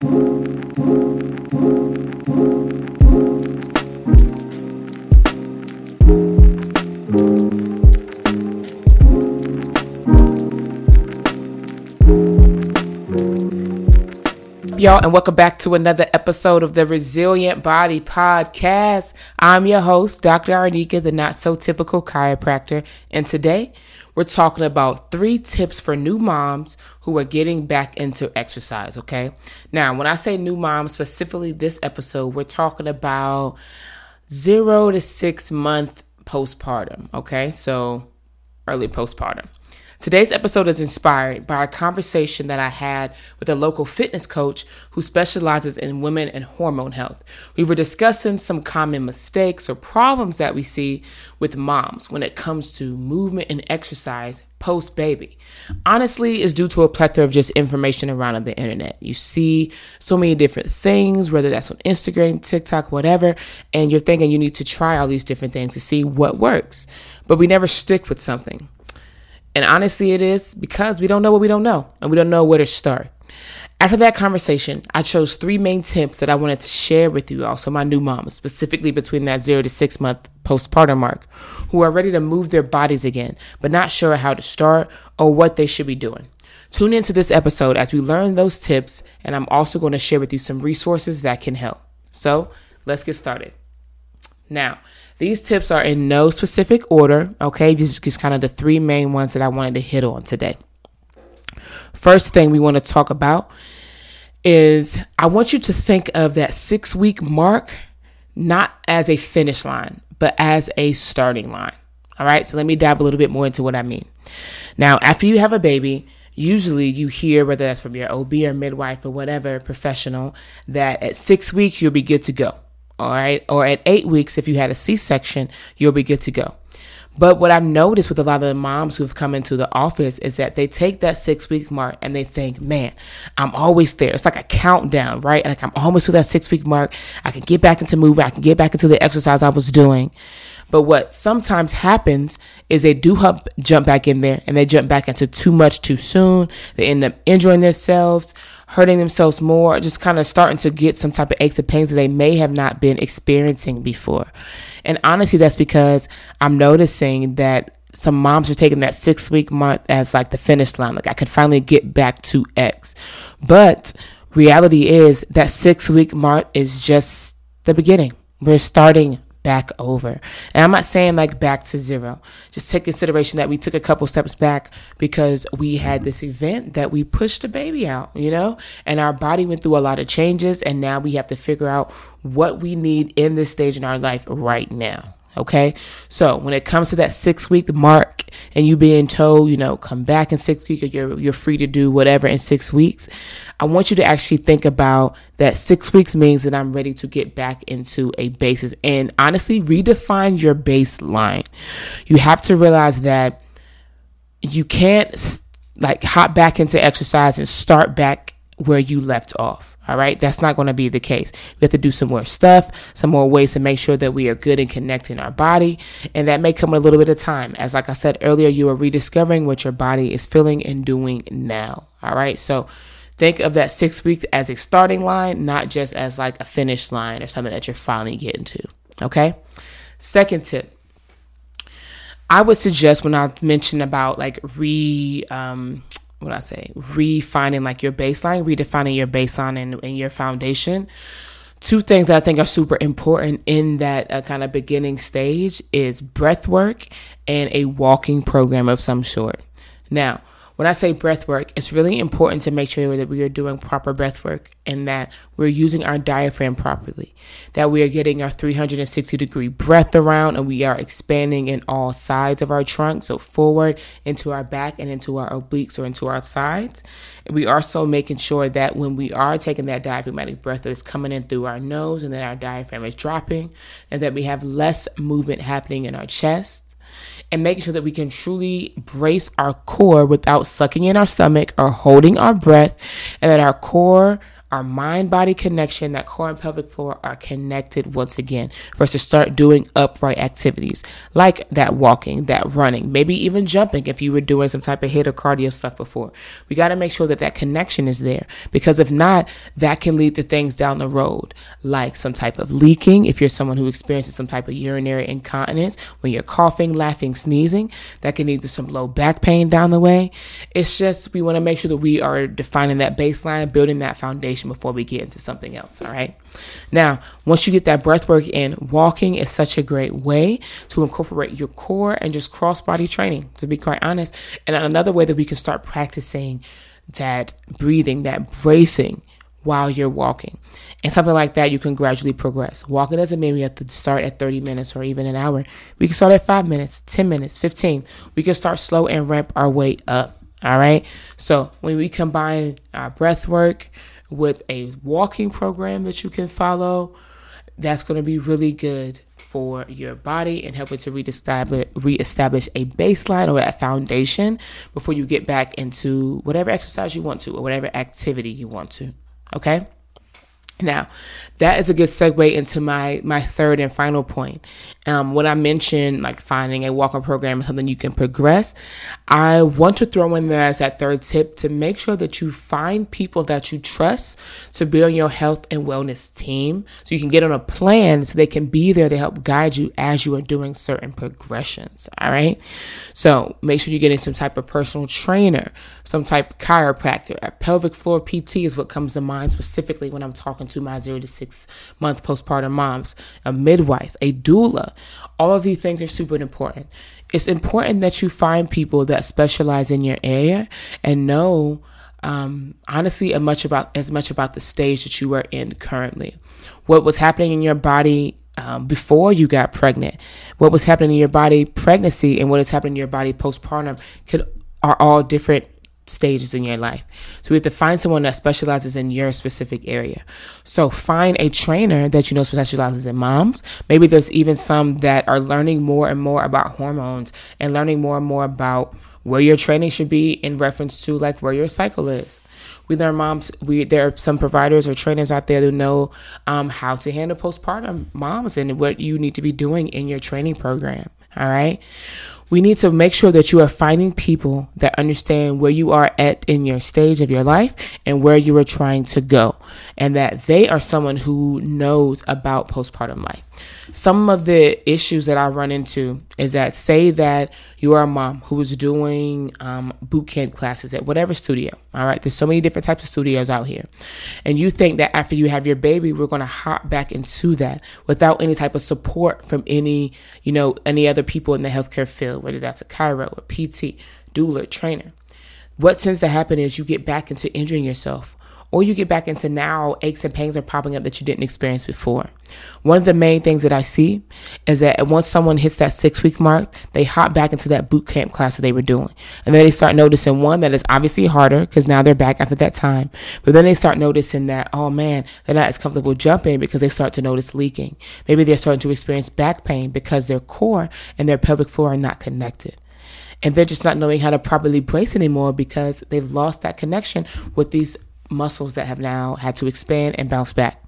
y'all, and welcome back to another episode of the Resilient Body Podcast. I'm your host, Dr. Arneka, the not so typical chiropractor, and today we're talking about three tips for new moms who are getting back into exercise. Okay, now when I say new moms, specifically this episode, we're talking about zero to six month postpartum. Okay, so early postpartum. Today's episode is inspired by a conversation that I had with a local fitness coach who specializes in women and hormone health. We were discussing some common mistakes or problems that we see with moms when it comes to movement and exercise post baby. Honestly, is due to a plethora of just information around on the internet. You see so many different things, whether that's on Instagram, TikTok, whatever, and you're thinking you need to try all these different things to see what works. But we never stick with something. And honestly, it is because we don't know what we don't know and we don't know where to start. After that conversation, I chose three main tips that I wanted to share with you all, so my new mamas, specifically between that zero to six month postpartum mark, who are ready to move their bodies again, but not sure how to start or what they should be doing. Tune into this episode as we learn those tips, and I'm also going to share with you some resources that can help. So let's get started. Now, these tips are in no specific order, okay? These are just kind of the three main ones that I wanted to hit on today. First thing we want to talk about is I want you to think of that six week mark not as a finish line, but as a starting line. All right, so let me dive a little bit more into what I mean. Now, after you have a baby, usually you hear, whether that's from your OB or midwife or whatever professional, that at six weeks you'll be good to go all right, or at eight weeks, if you had a C section, you'll be good to go. But what I've noticed with a lot of the moms who've come into the office is that they take that six week mark and they think, man, I'm always there. It's like a countdown, right? Like I'm almost to that six week mark. I can get back into moving. I can get back into the exercise I was doing. But what sometimes happens is they do jump back in there and they jump back into too much too soon. They end up injuring themselves, hurting themselves more, just kind of starting to get some type of aches and pains that they may have not been experiencing before. And honestly, that's because I'm noticing that some moms are taking that six week month as like the finish line. Like I could finally get back to X. But reality is that six week mark is just the beginning. We're starting back over. And I'm not saying like back to zero. Just take consideration that we took a couple steps back because we had this event that we pushed the baby out, you know, and our body went through a lot of changes. And now we have to figure out what we need in this stage in our life right now. Okay. So when it comes to that six week mark and you being told, you know, come back in six weeks or you're, you're free to do whatever in six weeks, I want you to actually think about that six weeks means that I'm ready to get back into a basis and honestly redefine your baseline. You have to realize that you can't like hop back into exercise and start back where you left off. All right. That's not going to be the case. We have to do some more stuff, some more ways to make sure that we are good in connecting our body. And that may come a little bit of time. As like I said earlier, you are rediscovering what your body is feeling and doing now. All right. So think of that six weeks as a starting line, not just as like a finish line or something that you're finally getting to. Okay. Second tip. I would suggest when I mentioned about like re, um, what I say, refining like your baseline, redefining your baseline and, and your foundation. Two things that I think are super important in that uh, kind of beginning stage is breath work and a walking program of some sort. Now, when I say breath work, it's really important to make sure that we are doing proper breath work and that we're using our diaphragm properly, that we are getting our 360 degree breath around and we are expanding in all sides of our trunk, so forward into our back and into our obliques or into our sides. We are also making sure that when we are taking that diaphragmatic breath, that it's coming in through our nose and that our diaphragm is dropping and that we have less movement happening in our chest and making sure that we can truly brace our core without sucking in our stomach or holding our breath, and that our core, our mind body connection, that core and pelvic floor are connected once again for us to start doing upright activities like that walking, that running, maybe even jumping if you were doing some type of HIIT or cardio stuff before. We got to make sure that that connection is there because if not, that can lead to things down the road like some type of leaking. If you're someone who experiences some type of urinary incontinence, when you're coughing, laughing, sneezing, that can lead to some low back pain down the way. It's just we want to make sure that we are defining that baseline, building that foundation before we get into something else. All right. Now, once you get that breath work in, walking is such a great way to incorporate your core and just cross body training, to be quite honest. And another way that we can start practicing that breathing, that bracing while you're walking. And something like that, you can gradually progress. Walking doesn't mean we have to start at 30 minutes or even an hour. We can start at five minutes, 10 minutes, 15. We can start slow and ramp our way up. All right. So when we combine our breath work with a walking program that you can follow, that's going to be really good for your body and help it to reestablish, reestablish a baseline or a foundation before you get back into whatever exercise you want to or whatever activity you want to. Okay? Now, that is a good segue into my my third and final point. Um, when I mentioned like finding a walking program or something you can progress, I want to throw in there as that third tip to make sure that you find people that you trust to be on your health and wellness team, so you can get on a plan so they can be there to help guide you as you are doing certain progressions. All right, so make sure you're getting some type of personal trainer, some type of chiropractor. A pelvic floor PT is what comes to mind specifically when I'm talking to my zero to six month postpartum moms, a midwife, a doula. All of these things are super important. It's important that you find people that specialize in your area and know um, honestly as much about as much about the stage that you are in currently. What was happening in your body um, before you got pregnant, what was happening in your body pregnancy, and what is happening in your body postpartum could are all different stages in your life. So we have to find someone that specializes in your specific area. So find a trainer that you know specializes in moms. Maybe there's even some that are learning more and more about hormones and learning more and more about where your training should be in reference to like where your cycle is. We learn moms. We there are some providers or trainers out there who know um, how to handle postpartum moms and what you need to be doing in your training program. All right we need to make sure that you are finding people that understand where you are at in your stage of your life and where you are trying to go, and that they are someone who knows about postpartum life. Some of the issues that I run into is that say that you are a mom who is doing um, boot camp classes at whatever studio. All right, there's so many different types of studios out here, and you think that after you have your baby, we're going to hop back into that without any type of support from any, you know, any other people in the healthcare field, whether that's a chiro, a PT, doula, trainer. What tends to happen is you get back into injuring yourself or you get back into now aches and pains are popping up that you didn't experience before. One of the main things that I see is that once someone hits that six week mark, they hop back into that boot camp class that they were doing. And then they start noticing one that is obviously harder because now they're back after that time. But then they start noticing that, oh man, they're not as comfortable jumping because they start to notice leaking. Maybe they're starting to experience back pain because their core and their pelvic floor are not connected and they're just not knowing how to properly brace anymore because they've lost that connection with these muscles that have now had to expand and bounce back.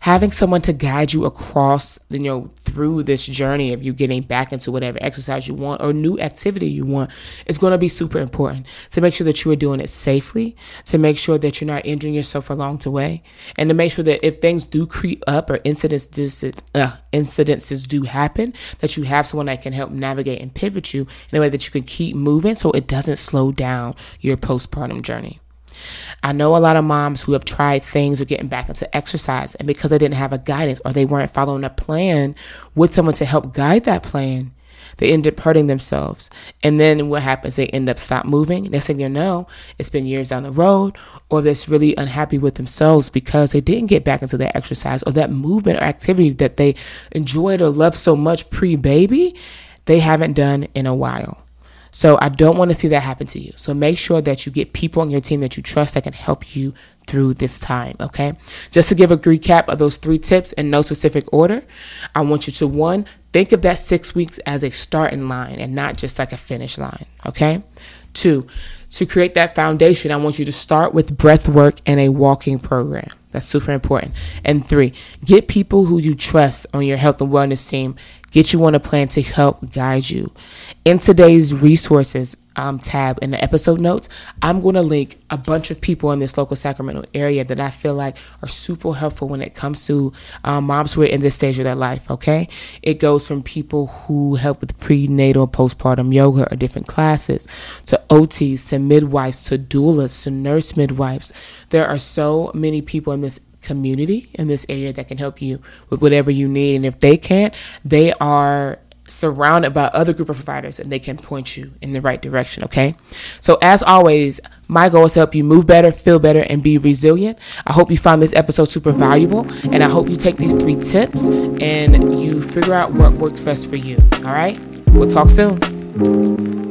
Having someone to guide you across, you know, through this journey of you getting back into whatever exercise you want or new activity you want is going to be super important to make sure that you are doing it safely, to make sure that you're not injuring yourself along the way, and to make sure that if things do creep up or incidents, uh, incidences do happen, that you have someone that can help navigate and pivot you in a way that you can keep moving so it doesn't slow down your postpartum journey. I know a lot of moms who have tried things of getting back into exercise, and because they didn't have a guidance or they weren't following a plan with someone to help guide that plan, they end up hurting themselves. And then what happens? They end up stop moving. Next thing you know, it's been years down the road, or they're really unhappy with themselves because they didn't get back into that exercise or that movement or activity that they enjoyed or loved so much pre baby, they haven't done in a while. So I don't want to see that happen to you. So make sure that you get people on your team that you trust that can help you through this time. Okay. Just to give a recap of those three tips in no specific order, I want you to one, think of that six weeks as a starting line and not just like a finish line. Okay. Two, to create that foundation, I want you to start with breath work and a walking program. That's super important. And three, get people who you trust on your health and wellness team. Get you on a plan to help guide you. In today's resources um, tab in the episode notes, I'm going to link a bunch of people in this local Sacramento area that I feel like are super helpful when it comes to um, moms who are in this stage of their life. Okay. It goes from people who help with prenatal, postpartum yoga or different classes to OTs, to midwives, to doulas, to nurse midwives. There are so many people in this community in this area that can help you with whatever you need. And if they can't, they are surrounded by other group of providers and they can point you in the right direction. Okay. So as always, my goal is to help you move better, feel better, and be resilient. I hope you found this episode super valuable and I hope you take these three tips and you figure out what works best for you. All right. We'll talk soon.